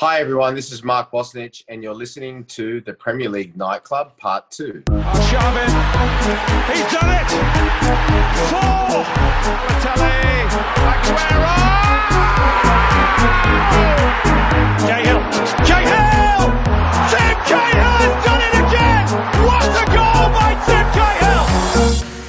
Hi, everyone. This is Mark Bosnich, and you're listening to the Premier League Nightclub Part 2. Sharvin, he's done it! Four! Balotelli, Aguero! Cahill, Cahill! Tim Cahill has done it again! What a goal by Tim Cahill!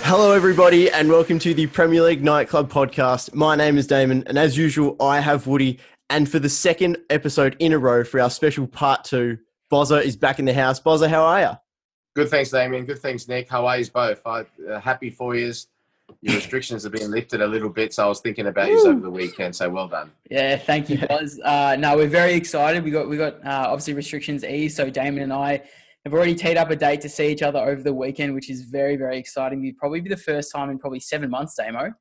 Hello, everybody, and welcome to the Premier League Nightclub podcast. My name is Damon, and as usual, I have Woody. And for the second episode in a row for our special part two, Bozza is back in the house. Bozza, how are you? Good, thanks, Damien. Good, thanks, Nick. How are you both? I, uh, happy four years. Your restrictions have been lifted a little bit, so I was thinking about you over the weekend. So well done. Yeah, thank you, Buzz. Uh, no, we're very excited. We got we got uh, obviously restrictions eased, so Damon and I have already teed up a date to see each other over the weekend, which is very very exciting. It'll probably be the first time in probably seven months, Damo,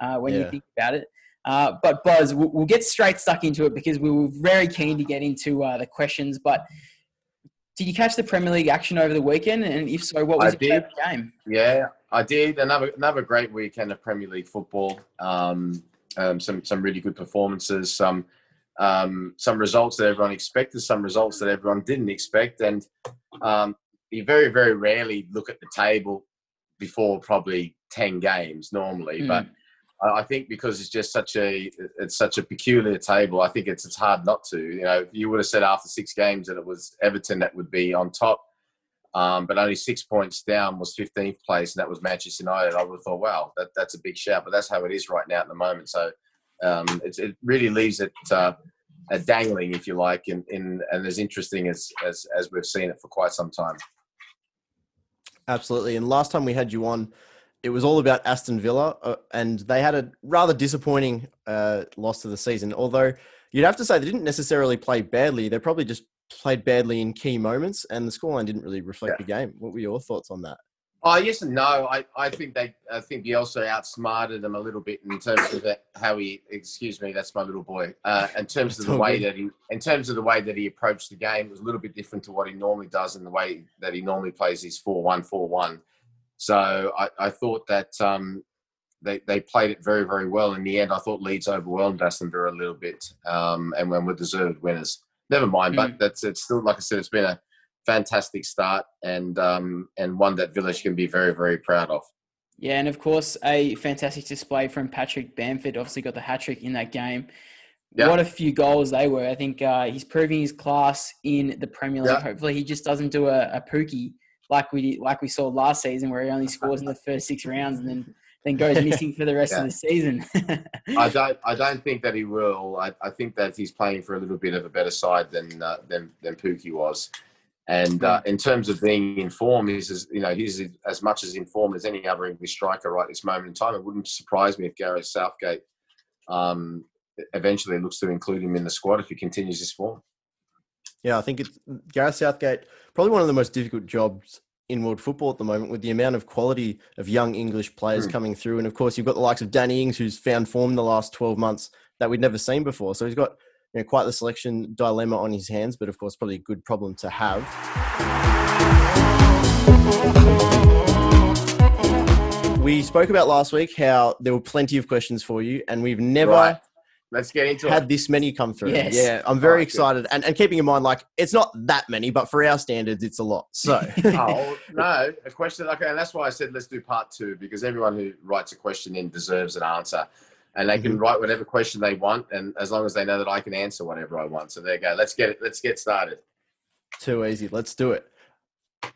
uh, when Yeah. you think about it. Uh, but Buzz, we'll, we'll get straight stuck into it because we were very keen to get into uh, the questions. But did you catch the Premier League action over the weekend? And if so, what was I your game? Yeah, I did. Another another great weekend of Premier League football. Um, um, some some really good performances. Some um, some results that everyone expected. Some results that everyone didn't expect. And um, you very very rarely look at the table before probably ten games normally, Mm. but. I think because it's just such a it's such a peculiar table. I think it's it's hard not to. You know, you would have said after six games that it was Everton that would be on top, um, but only six points down was 15th place, and that was Manchester United. I would have thought, wow, that, that's a big shout. But that's how it is right now at the moment. So um, it really leaves it uh, dangling, if you like, in, in, and as interesting as, as as we've seen it for quite some time. Absolutely. And last time we had you on, it was all about Aston Villa, uh, and they had a rather disappointing uh, loss to the season. Although you'd have to say they didn't necessarily play badly; they probably just played badly in key moments, and the scoreline didn't really reflect the game. What were your thoughts on that? Oh yes and no. I, I think they I think Bielsa outsmarted them a little bit in terms of how he excuse me that's my little boy uh, in terms of the way good. that he in terms of the way that he approached the game it was a little bit different to what he normally does in the way that he normally plays his four one four one. So I, I thought that um, they they played it very very well. In the end, I thought Leeds overwhelmed Aston Villa a little bit, um, and when were deserved winners. Never mind, but that's it's still like I said, it's been a fantastic start and um, and one that Village can be very very proud of. Yeah, and of course, a fantastic display from Patrick Bamford. Obviously, got the hat trick in that game. Yeah. What a few goals they were. I think uh, he's proving his class in the Premier League. Yeah. Hopefully, he just doesn't do a, a Pukki like we like we saw last season, where he only scores in the first six rounds and then then goes missing for the rest Yeah. of the season. I don't I don't think that he will. I, I think that he's playing for a little bit of a better side than uh, than than Pukki was. And uh, in terms of being in form, he's as, you know he's as much as in form as any other English striker right this moment in time. It wouldn't surprise me if Gareth Southgate um, eventually looks to include him in the squad if he continues his form. Yeah, I think it's Gareth Southgate, probably one of the most difficult jobs in world football at the moment with the amount of quality of young English players Hmm. coming through. And of course, you've got the likes of Danny Ings, who's found form the last 12 months that we'd never seen before. So he's got you know, quite the selection dilemma on his hands, but of course, probably a good problem to have. We spoke about last week how there were plenty of questions for you, and we've never Right. Let's get into had it. this many come through. Yes. Yeah, I'm very good. excited. And, and keeping in mind, like, it's not that many, but for our standards, it's a lot. So, Oh no, a question. Okay, and that's why I said let's do part two because everyone who writes a question in deserves an answer, and they Mm-hmm. can write whatever question they want, and as long as they know that I can answer whatever I want. So there you go. Let's get it. Let's get started. too easy. Let's do it.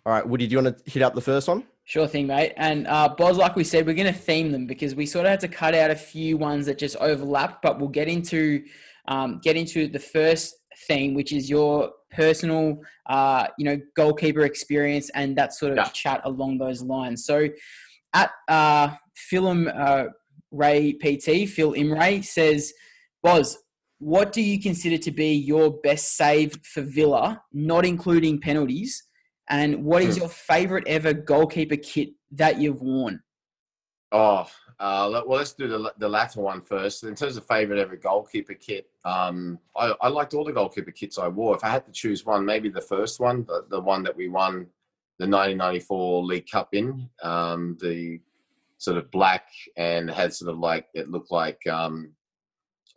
All right, Woody, do you want to hit up the first one? Sure thing, mate. And uh, Boz, like we said, we're going to theme them because we sort of had to cut out a few ones that just overlap. But we'll get into um, get into the first theme, which is your personal, uh, you know, goalkeeper experience and that sort of Yeah. chat along those lines. So, at uh, Philum uh, Ray PT, Phil Imray says, Boz, what do you consider to be your best save for Villa, not including penalties? And what is Hmm. your favorite ever goalkeeper kit that you've worn? Oh, uh, well, let's do the, the latter one first. In terms of favorite ever goalkeeper kit, um, I, I liked all the goalkeeper kits I wore. If I had to choose one, maybe the first one, the, the one that we won the 1994 League Cup in, um, the sort of black and had sort of like it looked like um,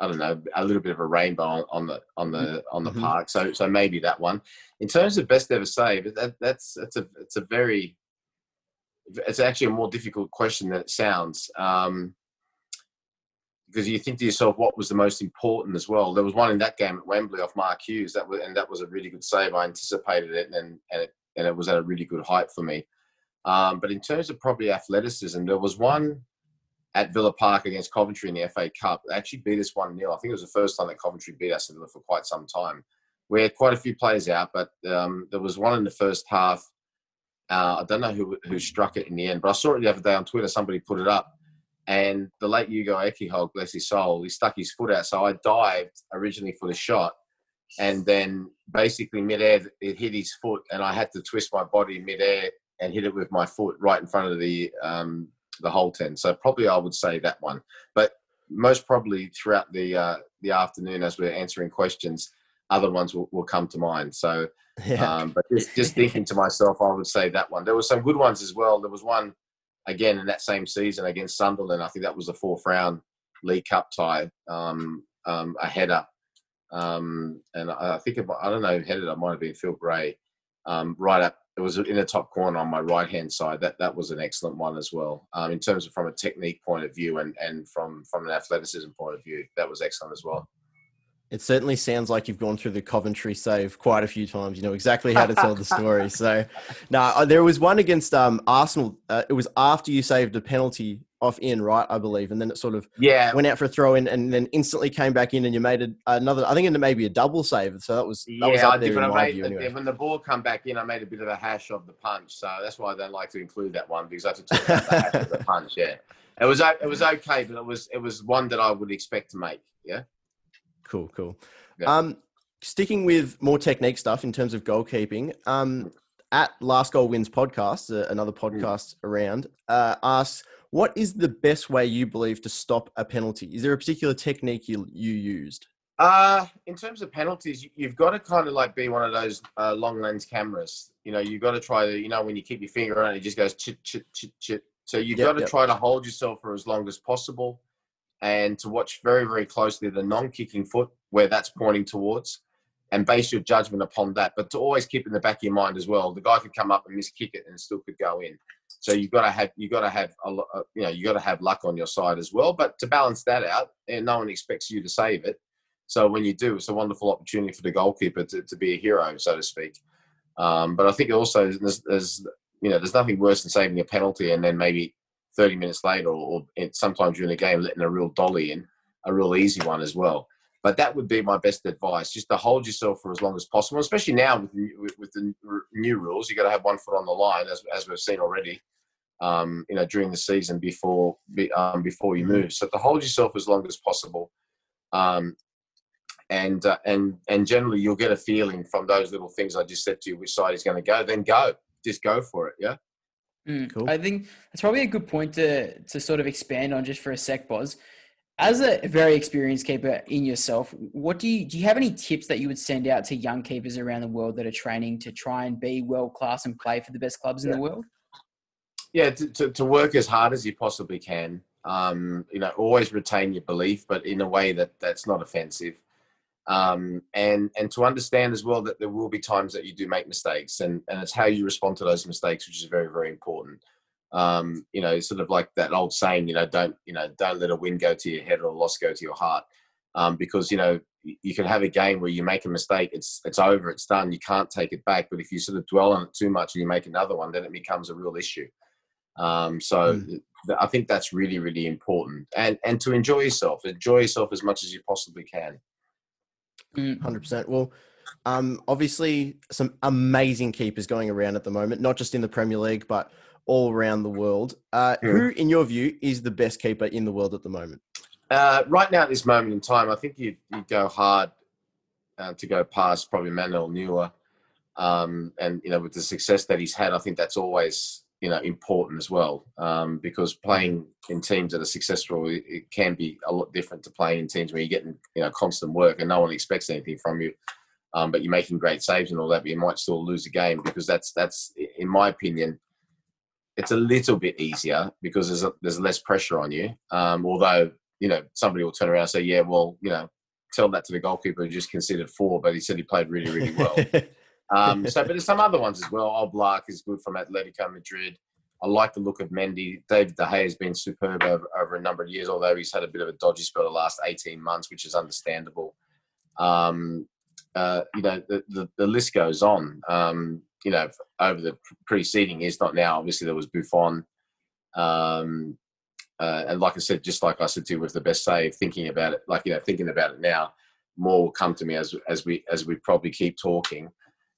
I don't know, a little bit of a rainbow on, the on the on the Mhm. park. So so maybe that one. In terms of best ever save, that, that's that's a it's a very it's actually a more difficult question than it sounds. Um, because you think to yourself, what was the most important as well? There was one in that game at Wembley off Mark Hughes, that was, and that was a really good save. I anticipated it, and and it, and it was at a really good height for me. Um, but in terms of probably athleticism, there was one at Villa Park against Coventry in the FA Cup. They actually beat us 1 0. I think it was the first time that Coventry beat us for quite some time. We had quite a few players out, but um, there was one in the first half. Uh, I don't know who, who struck it in the end, but I saw it the other day on Twitter. Somebody put it up. And the late Ugo Ehiogu, bless his soul, he stuck his foot out. So I dived originally for the shot. And then basically midair, it hit his foot, and I had to twist my body midair and hit it with my foot right in front of the um, the whole ten. So probably I would say that one. But most probably throughout the uh, the afternoon, as we're answering questions, other ones will, will come to mind. So, Yeah. um, but just, just thinking to myself, I would say that one. There were some good ones as well. There was one again in that same season against Sunderland. I think that was the fourth round League Cup tie, um, um, a header. Um, and I I think it, I don't know who headed. it. It might have been Phil Gray. Um, right up, it was in the top corner on my right hand side. That that was an excellent one as well. Um, in terms of from a technique point of view and and from from an athleticism point of view, that was excellent as well. It certainly sounds like you've gone through the Coventry save quite a few times. You know exactly how to tell the story. So, now there was one against um, Arsenal. Uh, it was after you saved a penalty off in, right? I believe, and then it sort of Yeah, went out for a throw in, and then instantly came back in, and you made a, another. I think it may be a double save. So that was that was yeah, up I did. But in I my made view anyway. when the ball come back in, I made a bit of a hash of the punch. So that's why I don't like to include that one because I have to talk about the hash of the punch. Yeah, it was it was okay, but it was it was one that I would expect to make. Yeah. Cool, cool. Yeah. Um, sticking with more technique stuff in terms of goalkeeping, um, at Last Goal Wins podcast, uh, another podcast around, uh, asks, what is the best way you believe to stop a penalty? Is there a particular technique you you used? Uh, in terms of penalties, you- you've got to kind of like be one of those uh, long lens cameras. You know, you've got to try to, you know, when you keep your finger on it, it just goes chit, chit, chit, chit. So you've Yep, got to yep. try to hold yourself for as long as possible and to watch very, very closely the non kicking foot where that's pointing towards and base your judgment upon that. But to always keep in the back of your mind as well, the guy could come up and miss kick it and it still could go in. So you've got to have you've got to have a uh, you know you've got to have luck on your side as well. But to balance that out, and no one expects you to save it. So when you do, it's a wonderful opportunity for the goalkeeper to, to be a hero, so to speak. Um, but I think also there's, there's you know there's nothing worse than saving a penalty and then maybe 30 minutes later or, or sometimes during the game letting a real dolly in, a real easy one as well. But that would be my best advice, just to hold yourself for as long as possible, especially now with, the- with, with the new rules. you got to have one foot on the line, as, as we've seen already, um, you know, during the season before be, um, before you move. So to hold yourself as long as possible, um, and uh, and and generally you'll get a feeling from those little things I just said to you which side is going to go. Then go, just go for it. Yeah. Mm, Cool. I think that's probably a good point to to sort of expand on just for a sec, Boz. As a very experienced keeper in yourself, what do you do? You have any tips that you would send out to young keepers around the world that are training to try and be world class and play for the best clubs in the world? yeah to, to, to work as hard as you possibly can um, you know always retain your belief but in a way that that's not offensive um, and and to understand as well that there will be times that you do make mistakes and and it's how you respond to those mistakes which is very very important um, you know sort of like that old saying you know don't you know don't let a win go to your head or a loss go to your heart um, because you know you can have a game where you make a mistake it's it's over it's done you can't take it back but if you sort of dwell on it too much and you make another one then it becomes a real issue um, so Mm. th- I think that's really, really important, and and to enjoy yourself, enjoy yourself as much as you possibly can. Mm, Hundred percent. Well, um, obviously some amazing keepers going around at the moment, not just in the Premier League, but all around the world. Uh, Yeah. Who, in your view, is the best keeper in the world at the moment? Uh, right now, at this moment in time, I think you you go hard uh, to go past probably Manuel Neuer, um, and you know with the success that he's had, I think that's always you know important as well um, because playing in teams that are successful it, it can be a lot different to playing in teams where you're getting you know constant work and no one expects anything from you. Um, but you're making great saves and all that, but you might still lose a game because that's that's in my opinion, it's a little bit easier because there's a, there's less pressure on you. Um, although you know, somebody will turn around and say, yeah, well, you know, tell that to the goalkeeper who just considered four, but he said he played really, really well. um, so, but there's some other ones as well. Oblak is good from Atletico Madrid. I like the look of Mendy. David De Gea has been superb over, over a number of years, although he's had a bit of a dodgy spell the last 18 months, which is understandable. Um, uh, you know, the, the, the, list goes on. Um, you know, over the preceding years, not now. Obviously, there was Buffon. Um, uh, and like I said, just like I said to you with the best save, thinking about it, like you know, thinking about it now, more will come to me as as we as we probably keep talking.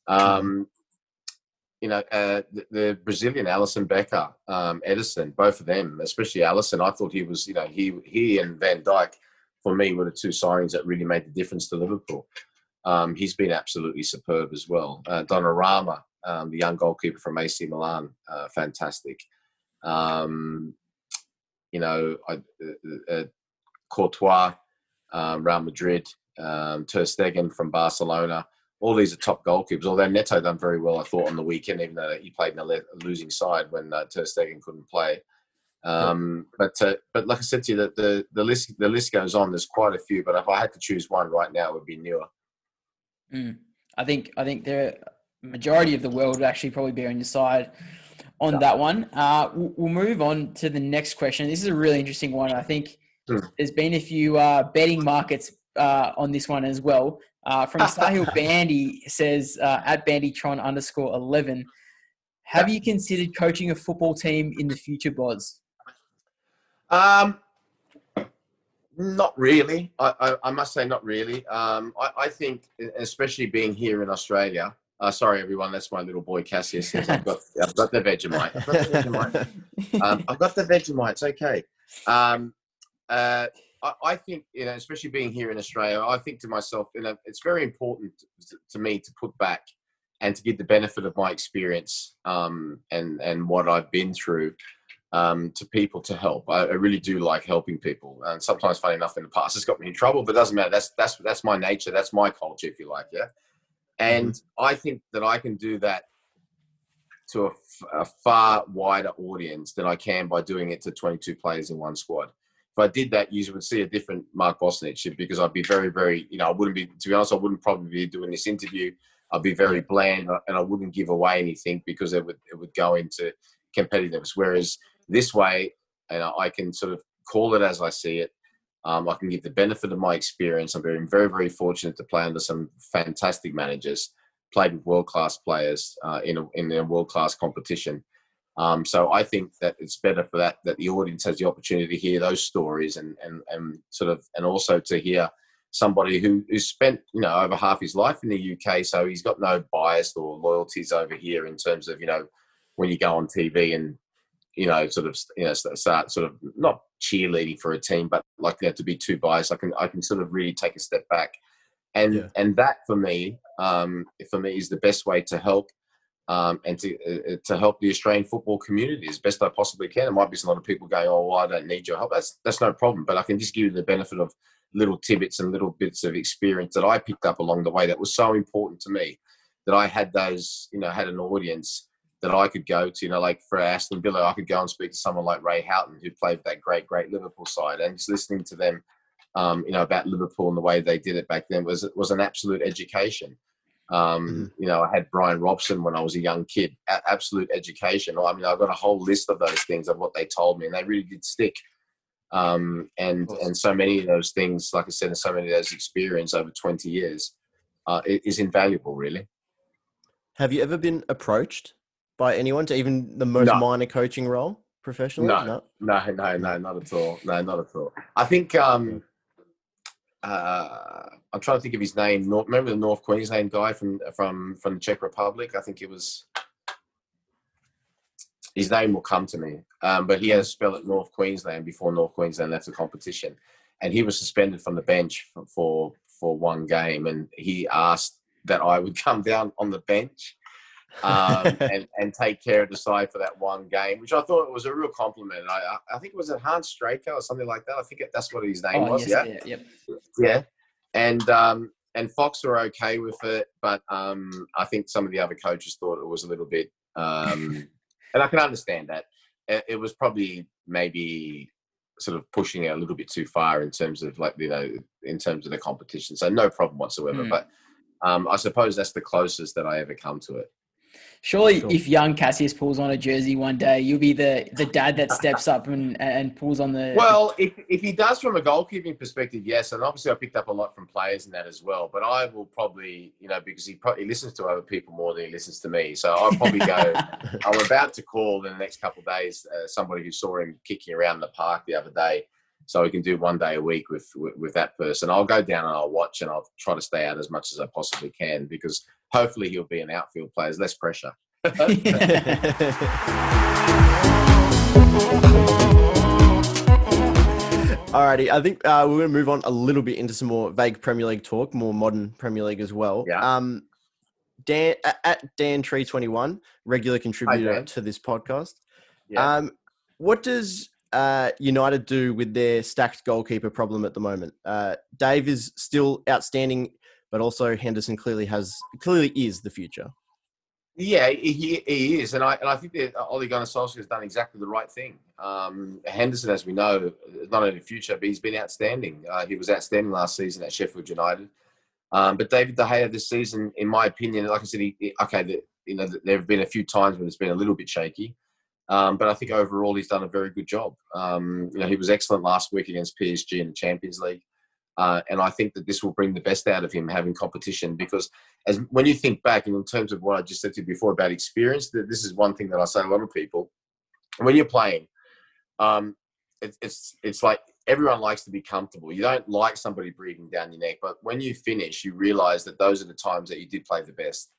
Um, you know, uh, the, the, Brazilian Alisson Becker, um, Ederson, both of them, especially Alisson, I thought he was, you know, he he and Van Dijk, for me, were the two signings that really made the difference to Liverpool. Um, he's been absolutely superb as well. Uh, Donnarumma, um, the young goalkeeper from AC Milan, uh, fantastic. Um, you know, I, uh, uh, Courtois, um, Real Madrid, um, Ter Stegen from Barcelona. All these are top goalkeepers. Although Neto done very well, I thought on the weekend, even though he played in a losing side when uh, Ter Stegen couldn't play. Um, but uh, but like I said to you, that the the list the list goes on. There's quite a few, but if I had to choose one right now, it would be Neuer. Mm. I think I think the majority of the world would actually probably be on your side on that one. Uh, we'll move on to the next question. This is a really interesting one. I think hmm. there's been a few uh, betting markets uh, on this one as well. Uh, from Sahil Bandy says uh, at Bandytron underscore eleven. Have you considered coaching a football team in the future, Boz? Um, not really. I, I, I must say, not really. Um, I, I think, especially being here in Australia, uh, sorry, everyone. That's my little boy Cassius. I've got, I've got the Vegemite. I've got the Vegemite. um, I've got the Vegemite. It's okay. Um, uh, I, I, think, you know, especially being here in Australia, I think to myself, you know, it's very important to, to me to put back and to give the benefit of my experience um, and and what I've been through um, to people to help. I, I, really do like helping people, and sometimes, funny enough, in the past, it's got me in trouble, but it doesn't matter. That's that's that's my nature. That's my culture, if you like. Yeah. And mm-hmm. I think that I can do that to a, a, far wider audience than I can by doing it to 22 players in one squad. If I did that, you would see a different Mark Bosnich because I'd be very, very, you know, I wouldn't be, to be honest, I wouldn't probably be doing this interview. I'd be very bland and I wouldn't give away anything because it would, it would go into competitiveness. Whereas this way, you know, I can sort of call it as I see it. Um, I can give the benefit of my experience. I'm very, very, very fortunate to play under some fantastic managers, played with world class players uh, in a, in a world class competition. Um, so I think that it's better for that that the audience has the opportunity to hear those stories and and and sort of and also to hear somebody who who spent you know over half his life in the UK, so he's got no bias or loyalties over here in terms of you know when you go on TV and you know, sort of, you know, start sort of not cheerleading for a team, but like you know, to be too biased, I can I can sort of really take a step back, and yeah. and that for me, um, for me is the best way to help. Um, and to uh, to help the Australian football community as best I possibly can. There might be a lot of people going, "Oh, well, I don't need your help." That's that's no problem. But I can just give you the benefit of little tidbits and little bits of experience that I picked up along the way that was so important to me that I had those, you know, had an audience that I could go to. You know, like for Aston Villa, I could go and speak to someone like Ray Houghton, who played that great, great Liverpool side, and just listening to them, um, you know, about Liverpool and the way they did it back then was was an absolute education. Um, mm-hmm. You know, I had Brian Robson when I was a young kid, a- absolute education. I mean, I've got a whole list of those things of what they told me, and they really did stick. Um, and and so many of those things, like I said, and so many of those experience over twenty years, uh, is invaluable, really. Have you ever been approached by anyone to even the most no. minor coaching role professionally? No, no, no, no, no, not at all. No, not at all. I think um, uh, I'm trying to think of his name. North, remember the North Queensland guy from from from the Czech Republic? I think it was. His name will come to me, um, but he had a spell at North Queensland before North Queensland left the competition, and he was suspended from the bench for for, for one game, and he asked that I would come down on the bench um, and, and take care of the side for that one game, which I thought was a real compliment. I, I think it was at Hans Straka or something like that. I think that's what his name oh, was. Yes, yeah, yeah, yeah. And um, and Fox were okay with it, but um, I think some of the other coaches thought it was a little bit, um, and I can understand that. It, it was probably maybe sort of pushing it a little bit too far in terms of like you know in terms of the competition. So no problem whatsoever. Mm. But um, I suppose that's the closest that I ever come to it. Surely, Sure. if young Cassius pulls on a jersey one day, you'll be the, the dad that steps up and, and pulls on the. Well, if, if he does from a goalkeeping perspective, yes, and obviously I picked up a lot from players and that as well. But I will probably, you know, because he probably listens to other people more than he listens to me, so I'll probably go. I'm about to call in the next couple of days uh, somebody who saw him kicking around the park the other day, so we can do one day a week with, with with that person. I'll go down and I'll watch and I'll try to stay out as much as I possibly can because hopefully he'll be an outfield player. There's less pressure. Alrighty, I think uh, we're going to move on a little bit into some more vague Premier League talk, more modern Premier League as well. Yeah. Um, Dan at- Dan Tree Twenty One, regular contributor to this podcast. Yeah. Um, what does uh, United do with their stacked goalkeeper problem at the moment? Uh, Dave is still outstanding, but also Henderson clearly has clearly is the future. Yeah, he, he is, and I and I think that Ole Gunnar Solskjaer has done exactly the right thing. Um, Henderson, as we know, is not only future, but he's been outstanding. Uh, he was outstanding last season at Sheffield United. Um, but David De Gea this season, in my opinion, like I said, he, he- okay, the, you know, there have been a few times when it's been a little bit shaky, um, but I think overall he's done a very good job. Um, you know, he was excellent last week against PSG in the Champions League. Uh, and I think that this will bring the best out of him having competition because as when you think back and in terms of what I just said to you before about experience, that this is one thing that I say to a lot of people. When you're playing, um, it, it's it's like everyone likes to be comfortable. You don't like somebody breathing down your neck, but when you finish, you realize that those are the times that you did play the best,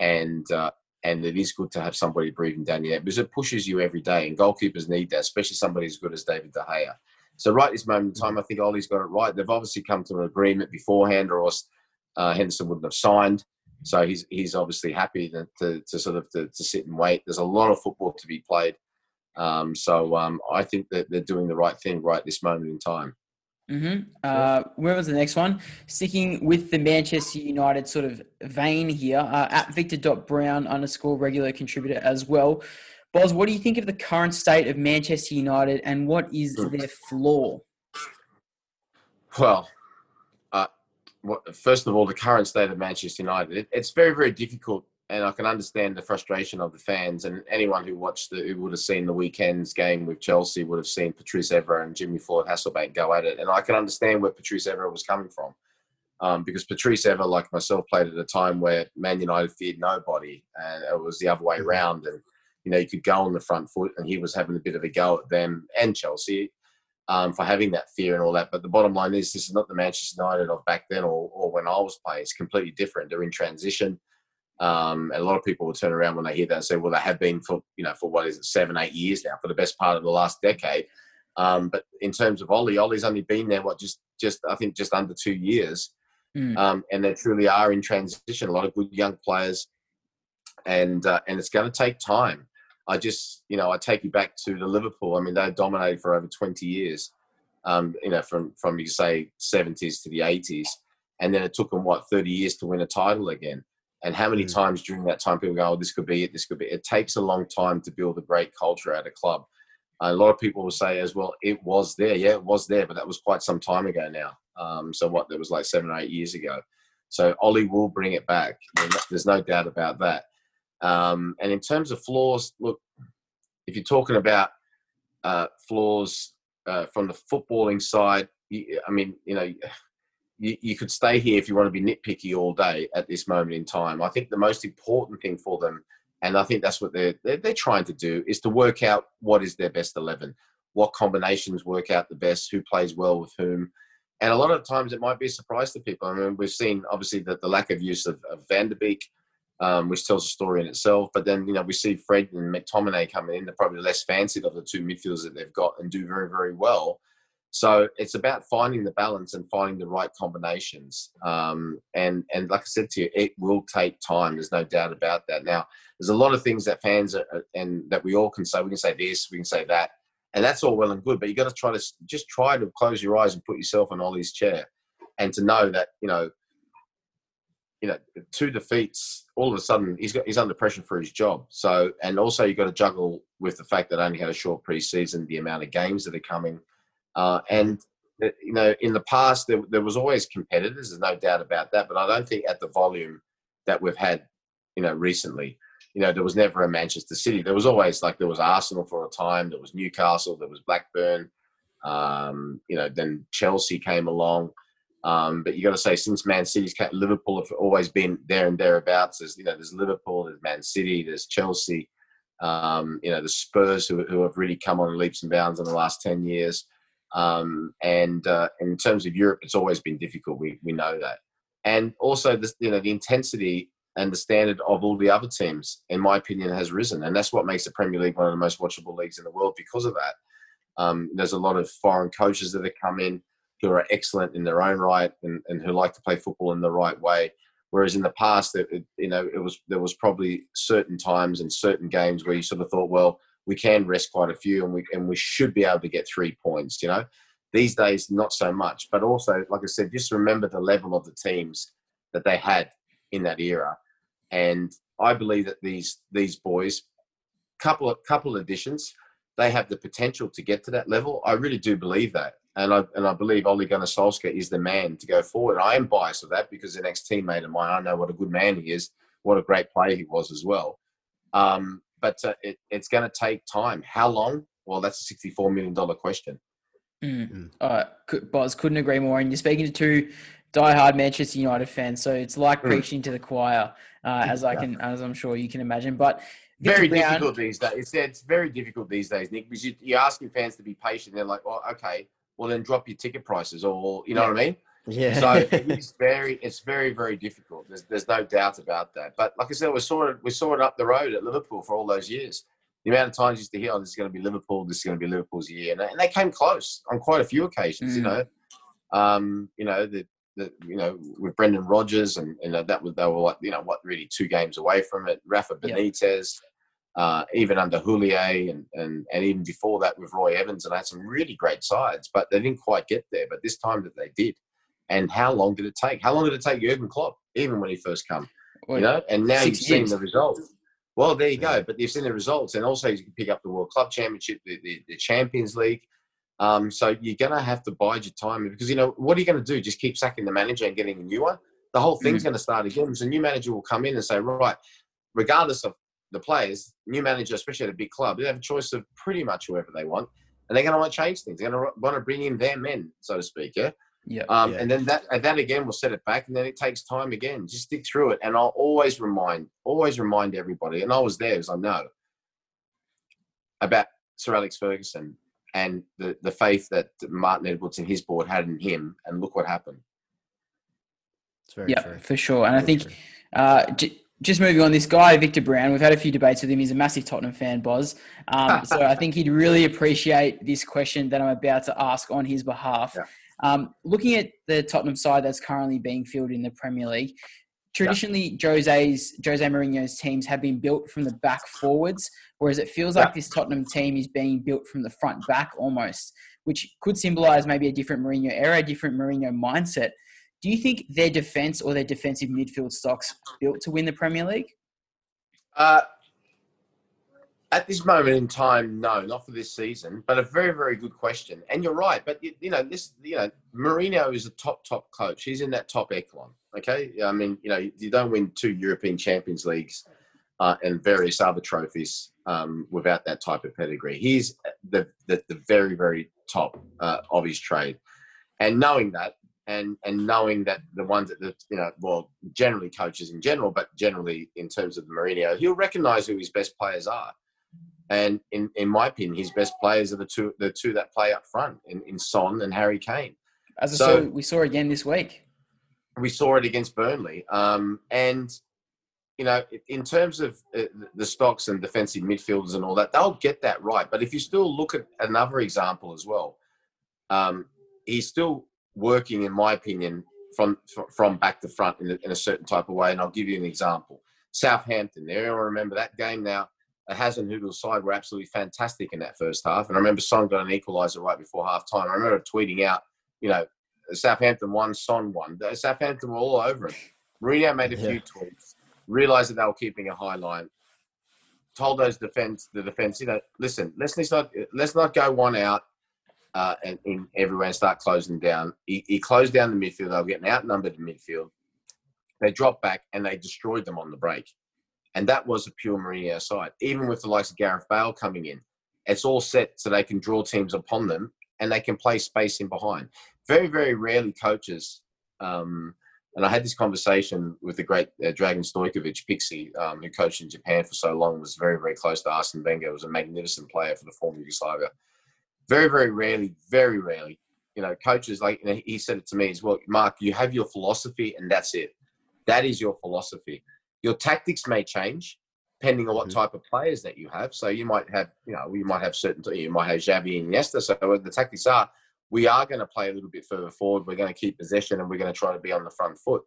and uh, and it is good to have somebody breathing down your neck because it pushes you every day. And goalkeepers need that, especially somebody as good as David De Gea. So right this moment in time, I think Ollie's got it right. They've obviously come to an agreement beforehand, or else uh, Henderson wouldn't have signed. So he's he's obviously happy to, to, to sort of to, to sit and wait. There's a lot of football to be played. Um, so um, I think that they're doing the right thing right this moment in time. hmm Uh, where was the next one? Sticking with the Manchester United sort of vein here, uh, at Victor.Brown underscore regular contributor as well. Boz, what do you think of the current state of Manchester United and what is Hmm. their flaw? Well, uh, first of all, the current state of Manchester United, it's very, very difficult, and I can understand the frustration of the fans. And anyone who watched the, who would have seen the weekend's game with Chelsea would have seen Patrice Evra and Jimmy Floyd Hasselbaink go at it. And I can understand where Patrice Evra was coming from. Um, because Patrice Evra, like myself, played at a time where Man United feared nobody, and it was the other way around. And you know, you could go on the front foot, and he was having a bit of a go at them and Chelsea um, for having that fear and all that. But the bottom line is, this is not the Manchester United of back then or, or when I was playing. It's completely different. They're in transition. Um, and a lot of people will turn around when they hear that and say, "Well, they have been for you know for what is it, seven, eight years now, for the best part of the last decade." Um, but in terms of Ollie, Ollie's only been there what just just I think just under two years, Mm. um, and they truly are in transition. A lot of good young players, and uh, and it's going to take time. I just you know I take you back to the Liverpool. I mean, they dominated for over twenty years. Um, you know, from from you say seventies to the eighties, and then it took them what thirty years to win a title again. And how many Mm. times during that time people go, "Oh, this could be it. This could be." It. it takes a long time to build a great culture at a club. a lot of people will say as well, it was there. Yeah, it was there, but that was quite some time ago now. Um, so what? That was like seven or eight years ago. So Ollie will bring it back. There's no doubt about that. Um, and in terms of flaws, look, if you're talking about uh, flaws uh, from the footballing side, you, I mean, you know, you, you could stay here if you want to be nitpicky all day at this moment in time. I think the most important thing for them, and I think that's what they're, they're, they're trying to do, is to work out what is their best 11, what combinations work out the best, who plays well with whom. And a lot of times it might be a surprise to people. I mean, we've seen obviously that the lack of use of, of Van Beek, um, which tells a story in itself. But then, you know, we see Fred and McTominay coming in. They're probably less fancied of the two midfielders that they've got and do very, very well. So it's about finding the balance and finding the right combinations. Um, and and like I said to you, it will take time. There's no doubt about that. Now, there's a lot of things that fans are, and that we all can say. We can say this, we can say that, and that's all well and good. But you got to try to just try to close your eyes and put yourself in Ollie's chair, and to know that you know, you know, two defeats, all of a sudden he's got he's under pressure for his job. So, and also you've got to juggle with the fact that I only had a short preseason, the amount of games that are coming. Uh, and uh, you know, in the past, there, there was always competitors. There's no doubt about that. But I don't think at the volume that we've had, you know, recently. You know, there was never a Manchester City. There was always like there was Arsenal for a time. There was Newcastle. There was Blackburn. Um, you know, then Chelsea came along. Um, but you got to say, since Man City's Liverpool have always been there and thereabouts. There's you know, there's Liverpool, there's Man City, there's Chelsea. Um, you know, the Spurs who, who have really come on leaps and bounds in the last ten years. Um, and uh, in terms of Europe, it's always been difficult. We we know that, and also the you know the intensity and the standard of all the other teams, in my opinion, has risen, and that's what makes the Premier League one of the most watchable leagues in the world because of that. Um, there's a lot of foreign coaches that have come in who are excellent in their own right and, and who like to play football in the right way. Whereas in the past, it, you know, it was there was probably certain times and certain games where you sort of thought, well, we can rest quite a few and we and we should be able to get three points. You know, these days not so much. But also, like I said, just remember the level of the teams that they had in that era, and I believe that these these boys, couple of couple of additions, they have the potential to get to that level. I really do believe that. And I, and I believe Ole Gunnar Solskjaer is the man to go forward. I am biased with that because an ex teammate of mine, I know what a good man he is, what a great player he was as well. Um, but uh, it, it's going to take time. How long? Well, that's a $64 million question. Mm. Uh, Boz, couldn't agree more. And you're speaking to two diehard Manchester United fans, so it's like mm. preaching to the choir, uh, as I can, as I'm sure you can imagine. But very Brown, difficult these days. It's, it's very difficult these days, Nick, because you, are asking fans to be patient. They're like, well, okay, well then drop your ticket prices, or you know yeah. what I mean? Yeah. So it's very, it's very, very difficult. There's, there's no doubt about that. But like I said, we saw it, we saw it up the road at Liverpool for all those years. The amount of times you used to hear, "Oh, this is going to be Liverpool. This is going to be Liverpool's year," and they, and they came close on quite a few occasions. Mm. You know, um, you know the, the, you know with Brendan Rodgers, and you know that was they were like you know what really two games away from it. Rafa Benitez. Yep. Uh, even under Houllier and, and, and even before that with Roy Evans, and they had some really great sides, but they didn't quite get there. But this time that they did, and how long did it take? How long did it take Jurgen Klopp, even when he first come? Well, you know, and now you've seen the results. Well, there you go. But you've seen the results, and also you can pick up the World Club Championship, the, the, the Champions League. Um, so you're going to have to bide your time because you know what are you going to do? Just keep sacking the manager and getting a new one. The whole thing's mm. going to start again. So a new manager will come in and say, right, regardless of the players, new manager, especially at a big club, they have a choice of pretty much whoever they want, and they're going to want to change things. They're going to want to bring in their men, so to speak. Yeah. Yeah, um, yeah. And then that that again will set it back, and then it takes time again. Just stick through it, and I'll always remind, always remind everybody. And I was there, as I know, about Sir Alex Ferguson and the the faith that Martin Edwards and his board had in him, and look what happened. yeah, for sure. And very I think uh, j- just moving on, this guy Victor Brown, we've had a few debates with him. He's a massive Tottenham fan, Boz. Um, so I think he'd really appreciate this question that I'm about to ask on his behalf. Yeah. Um, looking at the Tottenham side that's currently being fielded in the Premier League, traditionally yeah. Jose's Jose Mourinho's teams have been built from the back forwards, whereas it feels like this Tottenham team is being built from the front back almost, which could symbolise maybe a different Mourinho era, a different Mourinho mindset. Do you think their defence or their defensive midfield stocks built to win the Premier League? Uh, at this moment in time, no, not for this season, but a very, very good question. And you're right, but you, you know, this, you know, Mourinho is a top, top coach. He's in that top echelon. Okay, I mean, you know, you don't win two European Champions Leagues uh, and various other trophies um, without that type of pedigree. He's the the, the very, very top uh, of his trade, and knowing that, and and knowing that the ones that the, you know, well, generally coaches in general, but generally in terms of the Mourinho, he'll recognise who his best players are and in, in my opinion, his best players are the two the two that play up front in, in Son and Harry Kane. As so, saw, we saw again this week. We saw it against Burnley, um, and you know, in terms of uh, the stocks and defensive midfielders and all that, they'll get that right. But if you still look at another example as well, um, he's still working, in my opinion, from from back to front in a, in a certain type of way. And I'll give you an example: Southampton. Everyone remember that game now the Hasenhüttl side were absolutely fantastic in that first half. And I remember Son got an equaliser right before half time. I remember tweeting out, you know, Southampton won, Son won. Southampton were all over it. Mourinho made a few tweets, realised that they were keeping a high line, told those defence, the defence, you know, listen, let's not let's not go one out. Uh, and in everywhere and start closing down. He, he closed down the midfield. They were getting outnumbered in midfield. They dropped back and they destroyed them on the break. And that was a pure Mourinho side. Even with the likes of Gareth Bale coming in, it's all set so they can draw teams upon them and they can play space in behind. Very, very rarely coaches, um, and I had this conversation with the great uh, Dragan Stojkovic, Pixie, um, who coached in Japan for so long, was very, very close to Arsene Wenger, was a magnificent player for the former Yugoslavia. Very, very rarely, very rarely, you know, coaches like you know, he said it to me as well. Mark, you have your philosophy, and that's it. That is your philosophy. Your tactics may change depending on what Mhm. type of players that you have. So you might have, you know, you might have certain, you might have Xavi and Iniesta. So the tactics are, we are going to play a little bit further forward. We're going to keep possession and we're going to try to be on the front foot.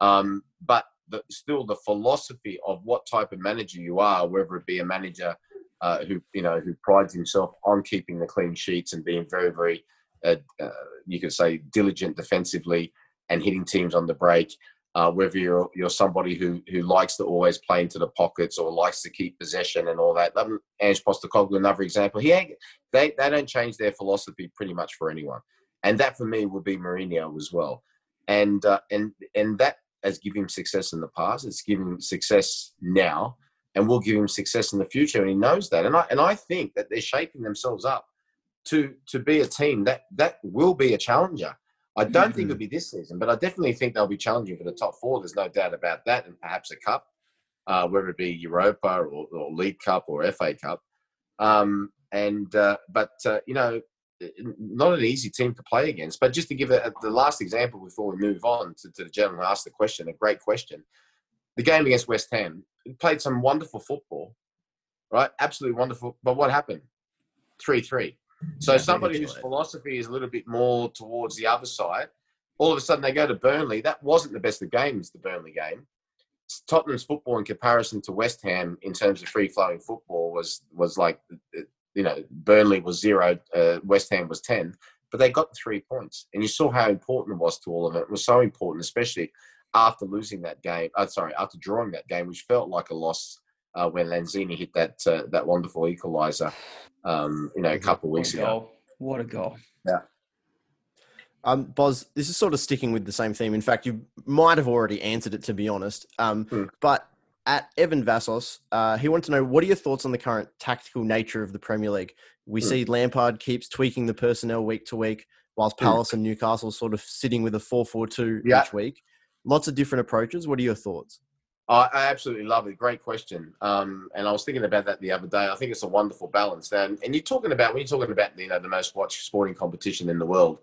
Um, but the, still, the philosophy of what type of manager you are, whether it be a manager uh, who you know who prides himself on keeping the clean sheets and being very, very, uh, uh, you could say, diligent defensively and hitting teams on the break. Uh, whether you're you're somebody who who likes to always play into the pockets or likes to keep possession and all that. Um, Ange Postecoglou, another example. He they they don't change their philosophy pretty much for anyone, and that for me would be Mourinho as well. And uh, and and that has given him success in the past. It's given success now, and will give him success in the future. And he knows that. And I and I think that they're shaping themselves up to to be a team that that will be a challenger. I don't think it'll be this season, but I definitely think they'll be challenging for the top four. There's no doubt about that, and perhaps a cup, uh, whether it be Europa or, or League Cup or FA Cup. Um, and uh, but uh, you know, not an easy team to play against. But just to give a, the last example before we move on to, to the gentleman who asked the question, a great question. The game against West Ham played some wonderful football, right? Absolutely wonderful. But what happened? Three three. So Yeah, somebody whose good. philosophy is a little bit more towards the other side, all of a sudden they go to Burnley. That wasn't the best of games, the Burnley game. Tottenham's football in comparison to West Ham in terms of free flowing football was was like you know Burnley was zero, uh, West Ham was ten, but they got the three points, and you saw how important it was to all of it. It was so important, especially after losing that game. Uh, sorry, after drawing that game, which felt like a loss uh, when Lanzini hit that uh, that wonderful equaliser. Um, you know, a couple of weeks a ago. What a goal. Yeah. Um, Boz, this is sort of sticking with the same theme. In fact, you might have already answered it, to be honest. Um, Hmm. But at Evan Vassos, uh, he wanted to know what are your thoughts on the current tactical nature of the Premier League? We Hmm. see Lampard keeps tweaking the personnel week to week, whilst Hmm. Palace and Newcastle sort of sitting with a 4 4 2 each week. Lots of different approaches. What are your thoughts? I, I absolutely love it. Great question. Um, and I was thinking about that the other day. I think it's a wonderful balance. And, and you're talking about when you're talking about you know the most watched sporting competition in the world.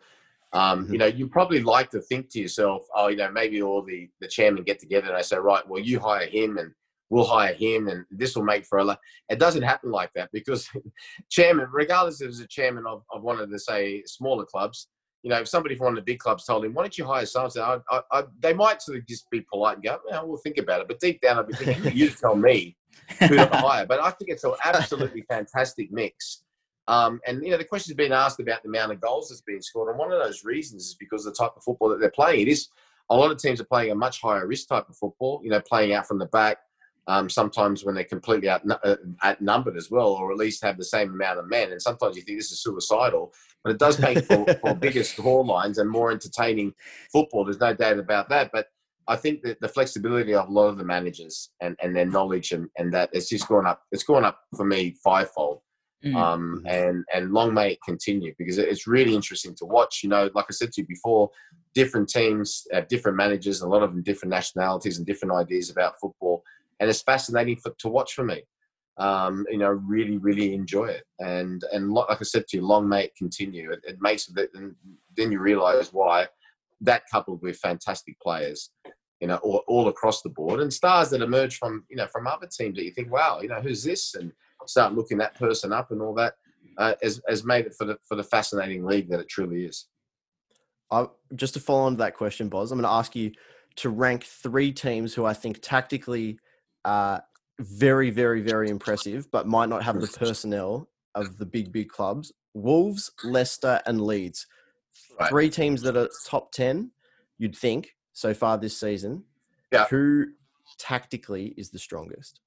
Um, Mhm. You know, you probably like to think to yourself, oh, you know, maybe all the the chairman get together and they say, right, well, you hire him and we'll hire him, and this will make for a lot. It doesn't happen like that because chairman, regardless if it's a chairman of, of one of the say smaller clubs, you know, if somebody from one of the big clubs told him, "Why don't you hire someone?" I, I, I, they might sort of just be polite and go, "Well, we'll think about it." But deep down, I'd be thinking, "You tell me who to hire." But I think it's an absolutely fantastic mix. Um, and you know, the question's been asked about the amount of goals that's been scored, and one of those reasons is because of the type of football that they're playing. It is a lot of teams are playing a much higher risk type of football. You know, playing out from the back. Um, sometimes when they're completely out, uh, outnumbered as well, or at least have the same amount of men. And sometimes you think this is suicidal, but it does make for, for bigger score lines and more entertaining football. There's no doubt about that. But I think that the flexibility of a lot of the managers and, and their knowledge and, and that it's just gone up. It's gone up for me fivefold. Mm. Um, and and long may it continue because it's really interesting to watch. You know, like I said to you before, different teams have different managers, a lot of them different nationalities and different ideas about football, and it's fascinating for, to watch for me. Um, you know, really, really enjoy it, and and like I said to you, long may it continue. It, it makes it, and then you realise why that coupled with fantastic players, you know, all, all across the board, and stars that emerge from you know from other teams that you think, wow, you know, who's this, and start looking that person up and all that, uh, has, has made it for the for the fascinating league that it truly is. I, just to follow on to that question, Boz, I'm going to ask you to rank three teams who I think tactically are very, very, very impressive, but might not have the personnel of the big, big clubs Wolves, Leicester, and Leeds. Three teams that are top 10, you'd think, so far this season. Yeah. Who tactically is the strongest?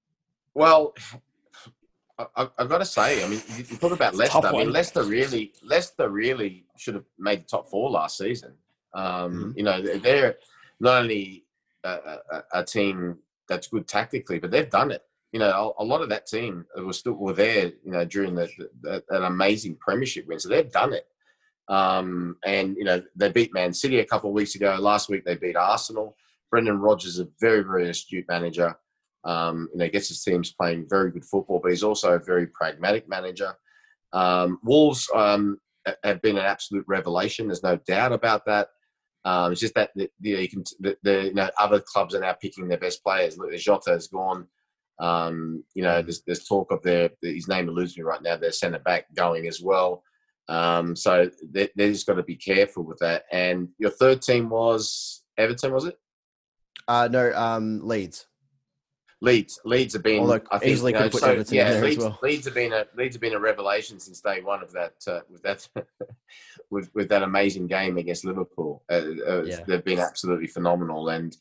Well, I, have got to say, I mean, you, you talk about Leicester. I mean, Leicester really, Leicester really should have made the top four last season. Um, mm-hmm. You know, they're not only a, a, a, team that's good tactically, but they've done it. You know, a, a lot of that team was still were there. You know, during the, the, an amazing Premiership win, so they've done it. Um, and you know, they beat Man City a couple of weeks ago. Last week they beat Arsenal. Brendan Rodgers is a very, very astute manager. Um, you know, gets his teams playing very good football, but he's also a very pragmatic manager. Um, Wolves um, have been an absolute revelation. There's no doubt about that. Um, it's just that the, the, you can, the, the you know, other clubs are now picking their best players. Look, the Jota has gone. Um, you know, there's, there's talk of their his name eludes me right now. Their centre back going as well. Um, so they, they just got to be careful with that. And your third team was Everton, was it? Uh, no, um, Leeds. Leeds, Leeds have been. Although I think, easily you know, so, Everton yeah, Leeds, well. Leeds have been a Leeds have been a revelation since day one of that uh, with that with with that amazing game against Liverpool. Uh, uh, yeah. They've been absolutely phenomenal, and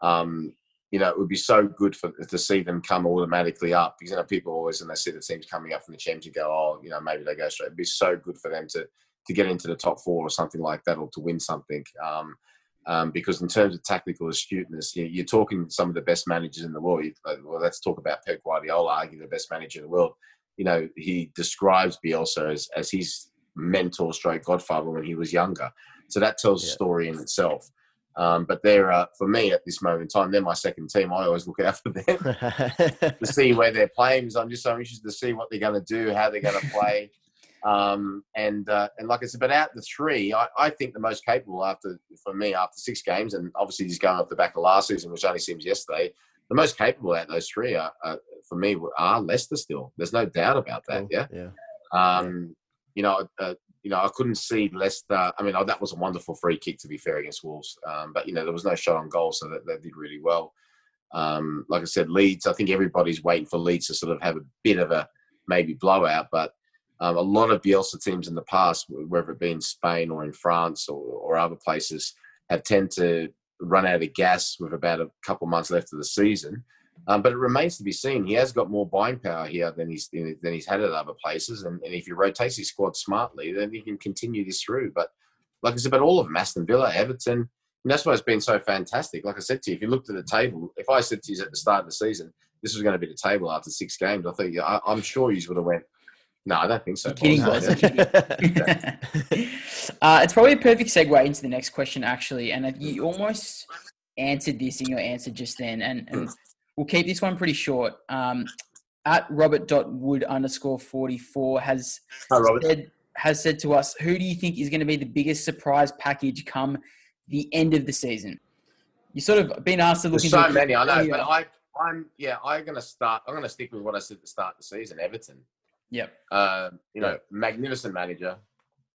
um, you know it would be so good for to see them come automatically up because you know people always when they see the teams coming up from the championship go, oh, you know maybe they go straight. It'd be so good for them to to get into the top four or something like that, or to win something. Um, um, because in terms of tactical astuteness, you, are talking some of the best managers in the world. well, let's talk about Pep Guardiola, arguably the best manager in the world. You know, he describes Bielsa as, as his mentor, stroke godfather when he was younger. So that tells yeah. a story in itself. Um, but they're uh, for me at this moment in time, they're my second team. I always look out for them to see where they're playing. Because I'm just so interested to see what they're going to do, how they're going to play. Um, and uh, and like I said, but out the three, I, I think the most capable after for me after six games, and obviously he's going off the back of last season, which only seems yesterday. The most capable out those three are, for me are Leicester still. There's no doubt about that. Cool. Yeah. Yeah. Um, you know, uh, you know, I couldn't see Leicester. I mean, oh, that was a wonderful free kick to be fair against Wolves, um, but you know there was no shot on goal, so that, they did really well. Um, like I said, Leeds. I think everybody's waiting for Leeds to sort of have a bit of a maybe blowout, but um, a lot of Bielsa teams in the past, whether it be in Spain or in France or, or other places, have tend to run out of gas with about a couple months left of the season. Um, but it remains to be seen. He has got more buying power here than he's than he's had at other places, and, and if he rotates his squad smartly, then he can continue this through. But like I said, about all of them, Aston Villa, Everton, and that's why it's been so fantastic. Like I said to you, if you looked at the table, if I said to you at the start of the season, this was going to be the table after six games, I think I, am sure you would have went, no, I don't think so. Kidding, uh, it's probably a perfect segue into the next question, actually. And you almost answered this in your answer just then. And, and we'll keep this one pretty short. Um, at robert.wood underscore 44 has, Hi, said, has said to us, who do you think is going to be the biggest surprise package come the end of the season? You sort of been asked to look There's into so many, I know, but I, I'm yeah, I'm gonna start. I'm gonna stick with what I said at the start of the season. Everton. Yep. Uh, you know, magnificent manager,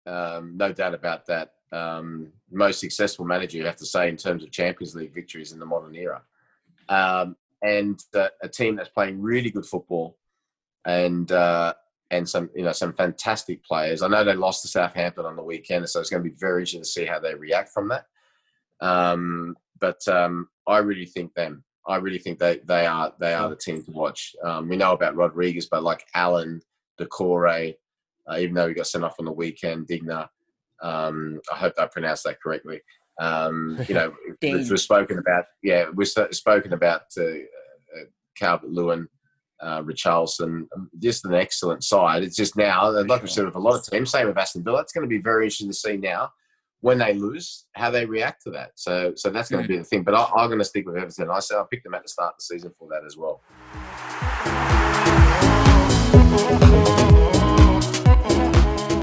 um, no doubt about that. Um, most successful manager, you have to say, in terms of Champions League victories in the modern era, um, and uh, a team that's playing really good football, and uh, and some you know some fantastic players. I know they lost to Southampton on the weekend, so it's going to be very interesting to see how they react from that. Um, but um, I really think them. I really think they they are they are the team to watch. Um, we know about Rodriguez, but like Allen, Doucouré, uh, even though he got sent off on the weekend, Digna. Um, I hope I pronounced that correctly. Um, you know, we've spoken about, yeah, we've spoken about uh, uh, Calvert Lewin, uh, Richarlison, um, just an excellent side. It's just now, like we said with a lot of teams, same with Aston Villa, it's going to be very interesting to see now when they lose how they react to that. So, so that's going to be the thing. But I, am going to stick with Everton. I said I picked them at the start of the season for that as well.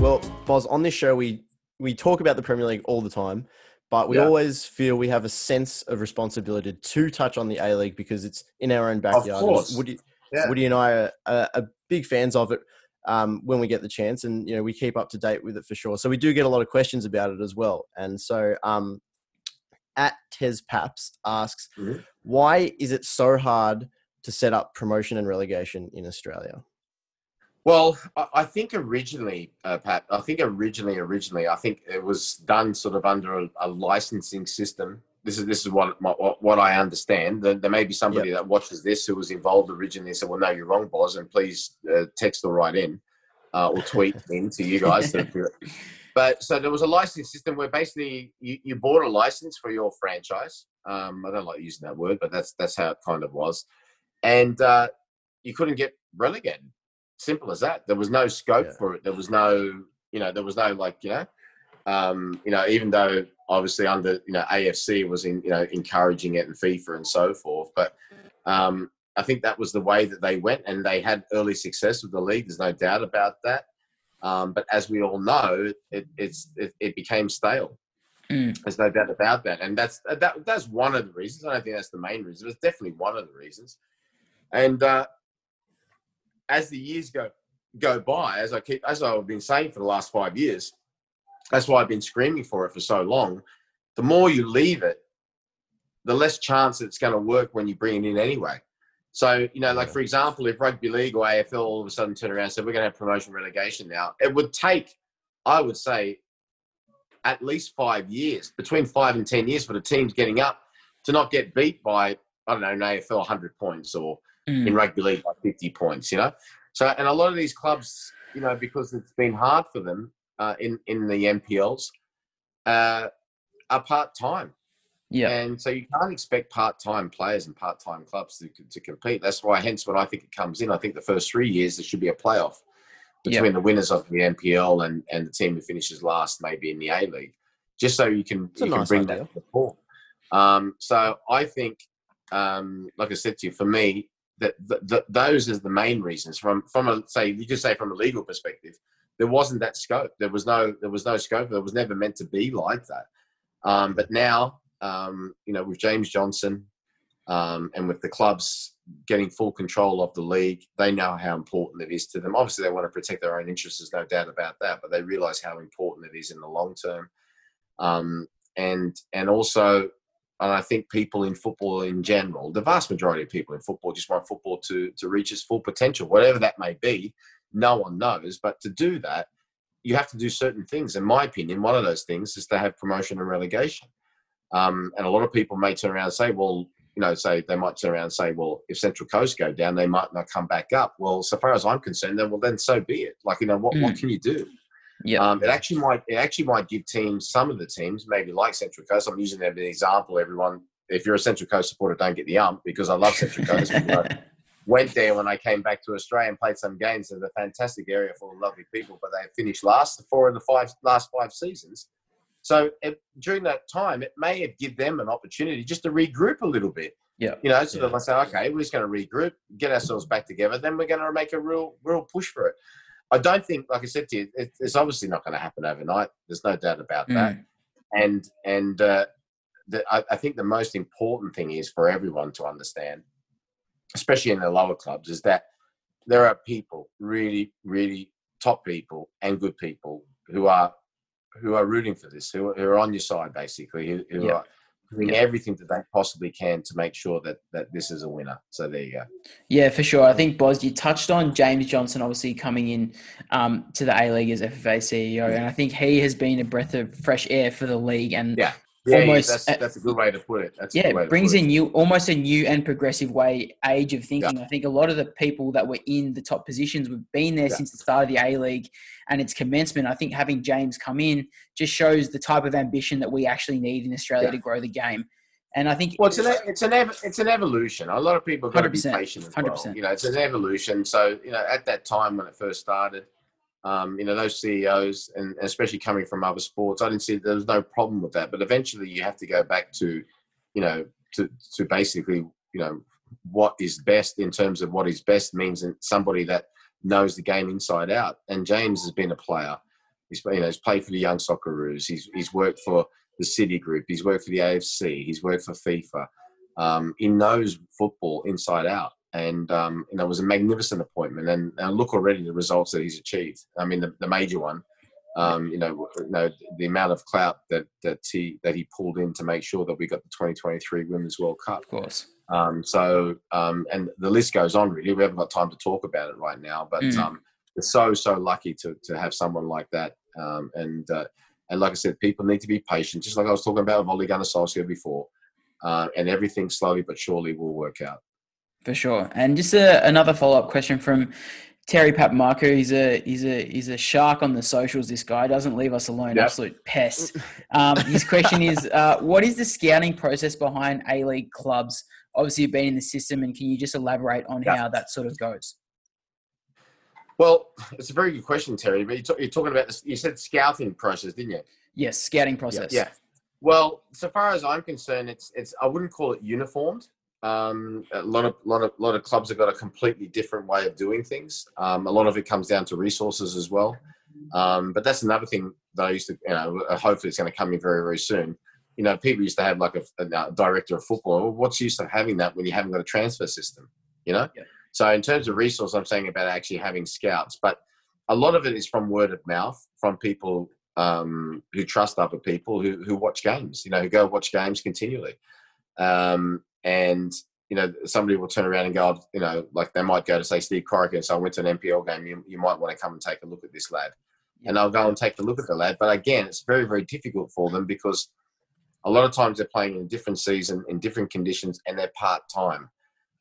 Well, Boz, on this show we we talk about the Premier League all the time, but we yeah. always feel we have a sense of responsibility to touch on the A League because it's in our own backyard. Of course. Woody, yeah. Woody and I are, are, are big fans of it um, when we get the chance, and you know we keep up to date with it for sure. So we do get a lot of questions about it as well. And so, um, at Tez Paps asks, mm-hmm. why is it so hard to set up promotion and relegation in Australia? Well, I think originally, uh, Pat, I think originally, originally, I think it was done sort of under a, a licensing system. this is this is what my, what, I understand. There, there may be somebody that watches this who was involved originally and said, "Well, no, you're wrong, Boz," and please uh, text or write in uh, or tweet in to you guys. To, but so there was a licensing system where basically you, you bought a license for your franchise. Um, I don't like using that word, but that's that's how it kind of was, and uh, you couldn't get relegated. Simple as that. There was no scope yeah. for it. There was no, you know, there was no like, you know, um, you know, even though obviously under you know AFC was in you know encouraging it and FIFA and so forth, but um, I think that was the way that they went, and they had early success with the league. There's no doubt about that. Um, but as we all know, it, it's it, it, became stale. Mm. There's no doubt about that, and that's that, that's one of the reasons. I don't think that's the main reason, it's definitely one of the reasons. And uh, as the years go go by, as I keep as I've been saying for the last five years, that's why I've been screaming for it for so long. The more you leave it, the less chance it's going to work when you bring it in anyway. So, you know, like for example, if rugby league or AFL all of a sudden turn around and said, we're going to have promotion relegation now, it would take, I would say, at least five years, between five and 10 years for the teams getting up to not get beat by, I don't know, an AFL 100 points or mm. in rugby league by 50 points, you know? So, and a lot of these clubs, you know, because it's been hard for them, uh, in in the NPLs uh, are part time. Yeah, and so you can't expect part time players and part time clubs to to compete. That's why, hence, when I think it comes in, I think the first three years there should be a playoff between yep. the winners of the NPL and and the team who finishes last, maybe in the A League, just so you can you can bring idea. that to the Um, so I think, um, like I said to you, for me, that, those are the main reasons. From from a say, you just say from a legal perspective, there wasn't that scope. There was no there was no scope. There was never meant to be like that. Um, but now, um, you know, with James Johnson um, and with the clubs getting full control of the league, they know how important it is to them. Obviously, they want to protect their own interests. There's no doubt about that. But they realise how important it is in the long term. Um, and and also, and I think people in football in general, the vast majority of people in football just want football to to reach its full potential, whatever that may be no one knows. But to do that, you have to do certain things. In my opinion, one of those things is to have promotion and relegation. Um, and a lot of people may turn around and say, well, you know, say they might turn around and say, well, if Central Coast go down, they might not come back up. Well, so far as I'm concerned, then well, then so be it. Like, you know, what, mm. what can you do? Yeah. Um, it actually might it actually might give teams some of the teams maybe like Central Coast. I'm using them as an example. Everyone, if you're a Central Coast supporter, don't get the ump because I love Central Coast went there when I came back to Australia and played some games. It's a fantastic area full of lovely people, but they finished last the four of the five last five seasons. So it, during that time, it may have give them an opportunity just to regroup a little bit. Yeah, you know, so yeah. I say, okay, we're just going to regroup, get ourselves back together, then we're going to make a real, real push for it. I don't think, like I said to you, it, it's obviously not going to happen overnight. There's no doubt about mm. that. And and uh, the, I, I think the most important thing is for everyone to understand especially in the lower clubs, is that there are people, really, really top people and good people who are who are rooting for this, who, who are on your side, basically, who, who yep. are doing everything that they possibly can to make sure that that this is a winner. So there you go. Yeah, for sure. I think Boz, you touched on James Johnson, obviously coming in um, to the A League as FFA CEO, yeah. and I think he has been a breath of fresh air for the league. And yeah yeah, almost yeah, that's, that's a good way to put it. That's yeah, it brings a new, almost a new and progressive way age of thinking. Yeah. I think a lot of the people that were in the top positions, we've been there yeah. since the start of the A League and its commencement. I think having James come in just shows the type of ambition that we actually need in Australia to grow the game. And I think well, it's an it's an it's an evolution. A lot of people got to be patient as 100%. well. You know, it's an evolution. So you know, at that time when it first started, um, you know, those CEOs, and especially coming from other sports, I didn't see there was no problem with that. But eventually, you have to go back to, you know, to to basically, you know, what is best in terms of what is best means somebody that knows the game inside out. And James has been a player. He's you know he's played for the Young Socceroos. He's he's worked for the City Group. He's worked for the AFC. He's worked for FIFA. Um, he knows football inside out and um, you know it was a magnificent appointment. And, and, look already the results that he's achieved. I mean, the, the major one, um, you, know, you know, the amount of clout that that he that he pulled in to make sure that we got the 2023 Women's World Cup. Of course. Um, so um, and the list goes on. Really, we haven't got time to talk about it right now, but mm. Um, we're so so lucky to to have someone like that. Um, and uh, and like I said, people need to be patient. Just like I was talking about with Ole Gunnar Solskjaer before uh, and everything slowly but surely will work out. For sure. And just a, another follow up question from Terry Papamarco. He's a he's a he's a shark on the socials. This guy doesn't leave us alone. Yep. Absolute pest. Um, his question is, uh, what is the scouting process behind A League clubs? Obviously, you've been in the system, and can you just elaborate on Yep. how that sort of goes? Well, it's a very good question, Terry. But you're, you're talking about this. You said scouting process, didn't you? Yes, scouting process. Yeah. Well, so far as I'm concerned, it's it's I wouldn't call it uniformed. Um, a lot of lot of lot of clubs have got a completely different way of doing things. Um, a lot of it comes down to resources as well. Um, but that's another thing that I used to, you know, uh, hopefully it's going to come in very very soon. You know, people used to have like a, a director of football. Well, what's the use of having that when you haven't got a transfer system? You know. Yeah. So in terms of resource, I'm saying about actually having scouts, but a lot of it is from word of mouth from people um, who trust other people who, who watch games, you know, who go watch games continually. Um, and, you know, somebody will turn around and go, you know, like they might go to say Steve Corica. so I went to an NPL game, you, you might want to come and take a look at this lad. And I'll go and take a look at the lad. But again, it's very, very difficult for them because a lot of times they're playing in a different season, in different conditions, and they're part time.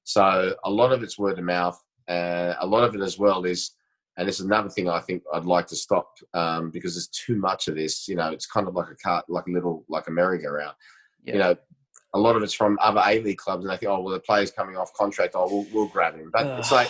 So a lot of it's word of mouth. Uh, a lot of it as well is, and this is another thing I think I'd like to stop um, because there's too much of this. You know, it's kind of like a cart, like a little, like a merry-go-round. Yeah. You know, a lot of it's from other A League clubs, and they think, oh, well, the player's coming off contract, oh, we'll, we'll grab him. But it's like,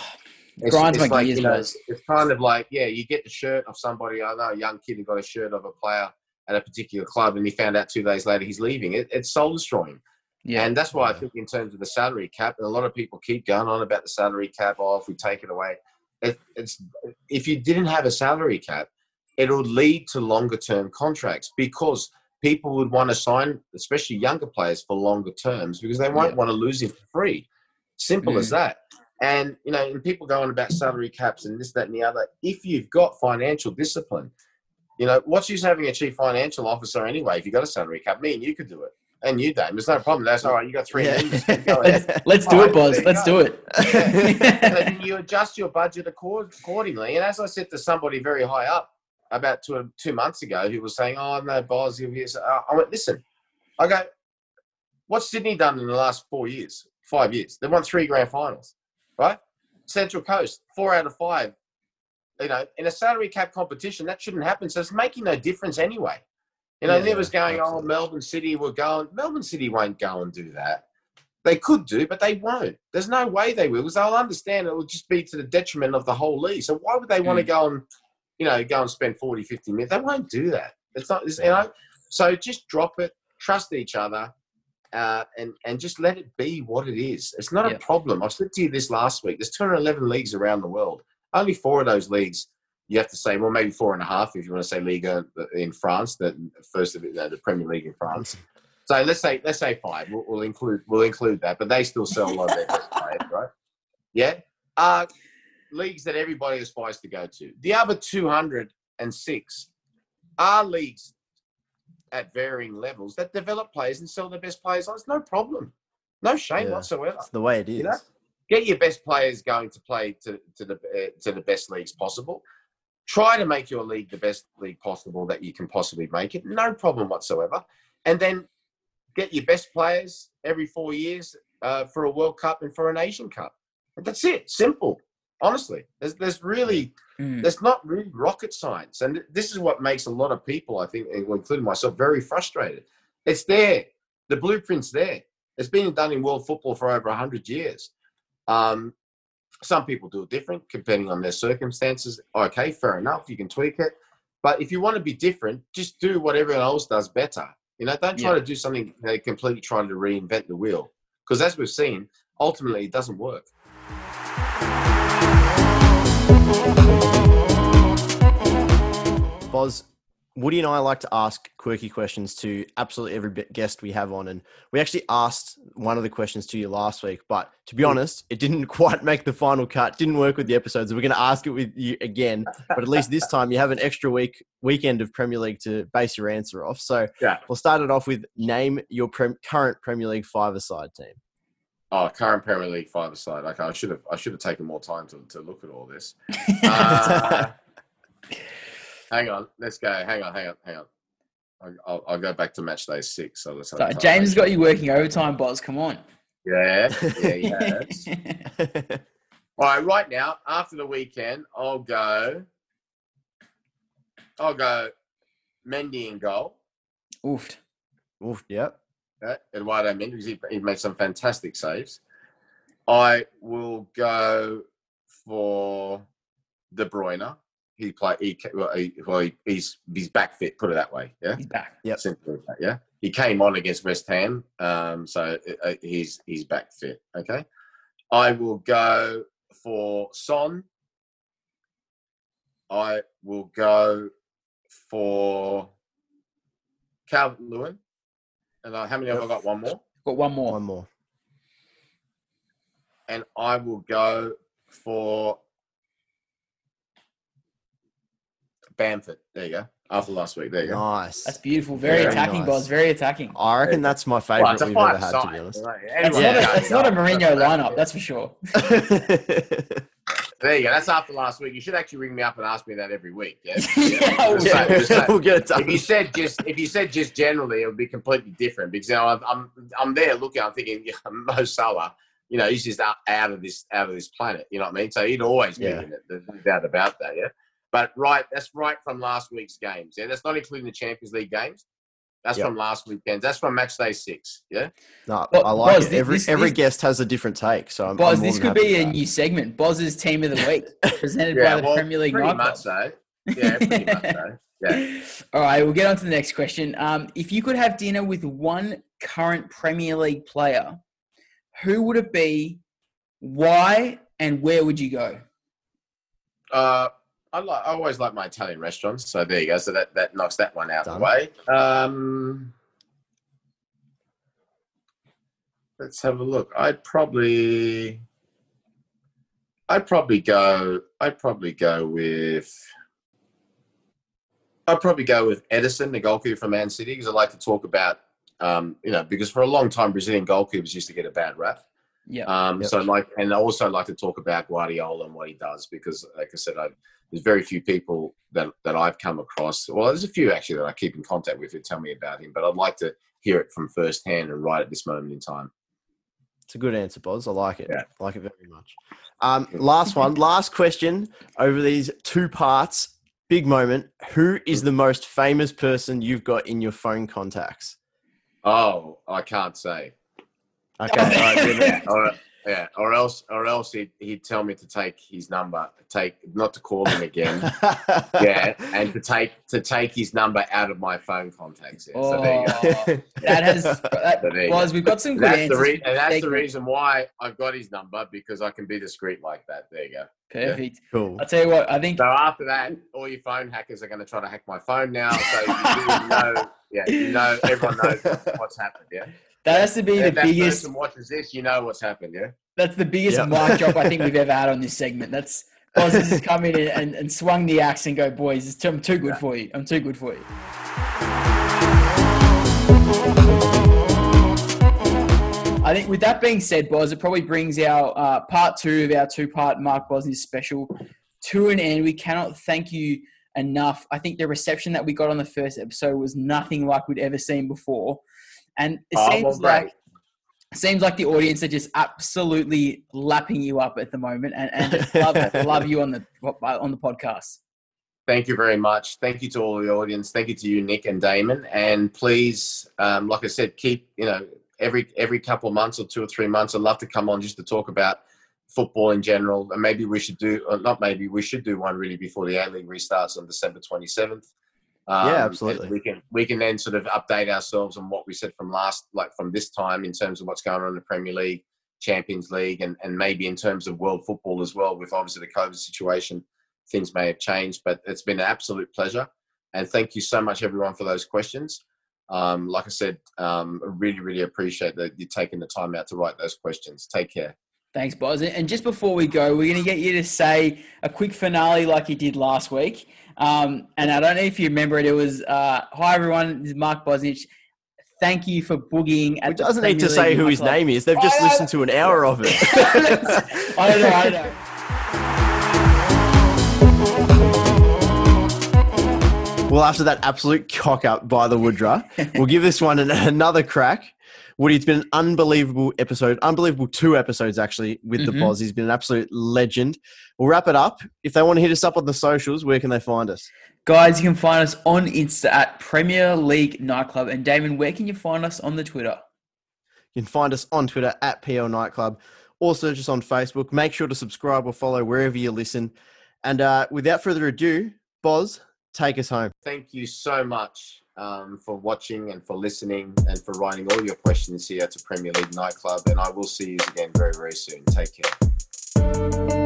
it's, Grinds it's like, you know, guys. it's kind of like, yeah, you get the shirt of somebody. I know a young kid who got a shirt of a player at a particular club, and he found out two days later he's leaving. It, it's soul destroying. Yeah. And that's why I think, in terms of the salary cap, and a lot of people keep going on about the salary cap. Oh, if we take it away, it, it's if you didn't have a salary cap, it would lead to longer term contracts because people would want to sign, especially younger players, for longer terms because they won't Yeah. want to lose him for free. Simple as Mm. that. And you know, and people going about salary caps and this, that, and the other. If you've got financial discipline, you know, what's use having a chief financial officer anyway? If you've got a salary cap, me and you could do it, and you, Dame. There's no problem. That's all right. You got three Yeah. Let's, let's do Alright, it, Boz. Let's go. do it. and then you adjust your budget accordingly. And as I said to somebody very high up about two, two months ago, who was saying, "Oh no, Boz, be," uh, I went, "Listen, I go, what's Sydney done in the last four years, five years? They won three grand finals, right? Central Coast, four out of five. You know, in a salary cap competition, that shouldn't happen. So it's making no difference anyway. You know, Yeah, and it was going, oh. Melbourne City were going. Melbourne City won't go and do that. They could do, but they won't. There's no way they will because they'll understand it will just be to the detriment of the whole league. So why would they want to Mm. go and, you know, go and spend 40, 50 minutes? They won't do that. It's not, it's, you know. So just drop it, trust each other, uh, and and just let it be what it is. It's not Yeah. a problem. I said to you this last week. There's 211 leagues around the world. Only four of those leagues you have to say, well, maybe four and a half if you want to say Liga in France, the first of it, the Premier League in France. So let's say let's say five. We'll, we'll include we'll include that, but they still sell a lot of their best players, right? Yeah. Uh, leagues that everybody aspires to go to. The other 206 are leagues at varying levels that develop players and sell their best players on. It's no problem. No shame Yeah. whatsoever. It's the way it is. You know? Get your best players going to play to, to the uh, to the best leagues possible. Try to make your league the best league possible that you can possibly make it. No problem whatsoever. And then get your best players every four years uh, for a World Cup and for an Asian Cup. And that's it. Simple. Honestly, there's there's really Mm. there's not really rocket science, and this is what makes a lot of people, I think, including myself, very frustrated. It's there. The blueprint's there. It's been done in world football for over hundred years. Um, some people do it different, depending on their circumstances. Okay, fair enough. You can tweak it, but if you want to be different, just do what everyone else does better. You know, don't try Yeah. to do something uh, completely trying to reinvent the wheel, because as we've seen, ultimately it doesn't work. Boz, Woody and I like to ask quirky questions to absolutely every guest we have on, and we actually asked one of the questions to you last week. But to be honest, it didn't quite make the final cut. Didn't work with the episodes. We're going to ask it with you again, but at least this time you have an extra week weekend of Premier League to base your answer off. So Yeah. we'll start it off with name your prem- current Premier League five-a-side team. Oh, current Premier League five aside. Okay, I should have I should have taken more time to, to look at all this. Uh, hang on, let's go. Hang on, hang on, hang on. I- I'll, I'll go back to match day six. So let's So. James has got you working overtime, Boz. Come on. Yeah, yeah, yeah. All right, right now after the weekend, I'll go. I'll go. Mendy in goal. Oofed. Oof, yep. Okay, Eduardo Mendy because he, he made some fantastic saves. I will go for De Bruyne. He play. He, ca- well, he, well he, he's he's back fit. Put it that way. Yeah. He's back. Yep. Simple that, yeah. He came on against West Ham, um, so uh, he's he's back fit. Okay. I will go for Son. I will go for Calvert Lewin. And uh, how many have I got? One more. Got one more. One more. And I will go for Bamford. There you go. After last week. There you go. Nice. That's beautiful. Very Very attacking, nice. Boz. Very attacking. I reckon that's my favourite it's we've ever had, side, to be honest. right? That's Anyone not, can a, go that's not a go. Mourinho lineup, that's for sure. There you go. That's after last week. You should actually ring me up and ask me that every week. Yeah. Yeah, Just we'll say- just say- we'll get it done. if you said just if you said just generally, it would be completely different because you know I'm I'm, I'm there looking. I'm thinking yeah, Mo Salah. You know, he's just out, out of this out of this planet. You know what I mean? So he'd always be Yeah. in it. There's no doubt about that. Yeah. But right, that's right from last week's games. Yeah, that's not including the Champions League games. That's Yep. from last weekend. That's from match day six. Yeah. No, Well, I like Boz, it. Every this- every this- guest has a different take, so I'm, Boz, I'm this could be a with new segment. Boz's team of the week, presented by the well, Premier League pretty nightclub. much so. Yeah, pretty much so. Yeah. All right, we'll get on to the next question. Um, if you could have dinner with one current Premier League player, who would it be? Why and where would you go? Uh, I like. I always like my Italian restaurants. So there you go. So that, that knocks that one out of Done. the way. Um, let's have a look. I'd probably. I'd probably go. I'd probably go with. I'd probably go with Ederson, the goalkeeper from Man City, because I like to talk about, um, you know, because for a long time Brazilian goalkeepers used to get a bad rap. Yeah, Um, Yep. So, like, and I also like to talk about Guardiola and what he does because, like I said, I, there's very few people that, that I've come across. Well, there's a few actually that I keep in contact with who tell me about him, but I'd like to hear it from firsthand and right at this moment in time. It's a good answer, Boz. I like it. Yeah. I like it very much. Um, last one, last question over these two parts. Big moment. Who is the most famous person you've got in your phone contacts? Oh, I can't say. Okay, all right. Yeah, or, yeah, or else, or else he'd, he'd tell me to take his number, take not to call him again. yeah, and to take to take his number out of my phone contacts. Yeah, so there you go. Oh, that has. That, So there you Boz, go. we've got some good That's the, re- and this that's the reason why I've got his number because I can be discreet like that. There you go. Perfect. cool. I'll tell you what. I think So after that, all your phone hackers are going to try to hack my phone now. So you do know, yeah, you know, everyone knows what's happened. Yeah, that has to be the if that biggest. person watches this, you know what's happened. Yeah. That's the biggest Yep. mic drop I think we've ever had on this segment. That's Boz has come in and, and swung the axe and go, boys, it's too, I'm too good for you. I'm too good for you. I think with that being said, Boz, it probably brings our uh, part two of our two-part Mark Bosnich special to an end. We cannot thank you enough. I think the reception that we got on the first episode was nothing like we'd ever seen before, and it Oh, seems well, like seems like the audience are just absolutely lapping you up at the moment, and, and just love love you on the on the podcast. Thank you very much. Thank you to all the audience. Thank you to you, Nick and Damon. And please, um, like I said, keep you know every every couple of months or two or three months. I'd love to come on just to talk about football in general. And maybe we should do, or not maybe we should do one really before the A League restarts on December twenty seventh. Um, Yeah, absolutely. We can we can then sort of update ourselves on what we said from last, like from this time in terms of what's going on in the Premier League, Champions League, and and maybe in terms of world football as well. With obviously the COVID situation, things may have changed, but it's been an absolute pleasure. And thank you so much, everyone, for those questions. Um, like I said, um, I really, really appreciate that you're taking the time out to write those questions. Take care. Thanks, Boz. And just before we go, we're going to get you to say a quick finale like you did last week. Um, and I don't know if you remember it. It was, uh, "Hi everyone, this is Mark Bosnich. Thank you for boogieing." At the doesn't need to say who his nightclub." name is. They've just listened to an hour of it. I don't know. I don't know. Well, after that absolute cock up by the Woodra, we'll give this one an, another crack. Woody, it's been an unbelievable episode, unbelievable two episodes actually with the Mhm. Boz. He's been an absolute legend. We'll wrap it up. If they want to hit us up on the socials, where can they find us? Guys, you can find us on Insta at Premier League Nightclub. And Damon, where can you find us on the Twitter? You can find us on Twitter at PL Nightclub or search us on Facebook. Make sure to subscribe or follow wherever you listen. And uh, without further ado, Boz, take us home. Thank you so much um, for watching and for listening and for writing all your questions here to Premier League Nightclub. And I will see you again very, very soon. Take care.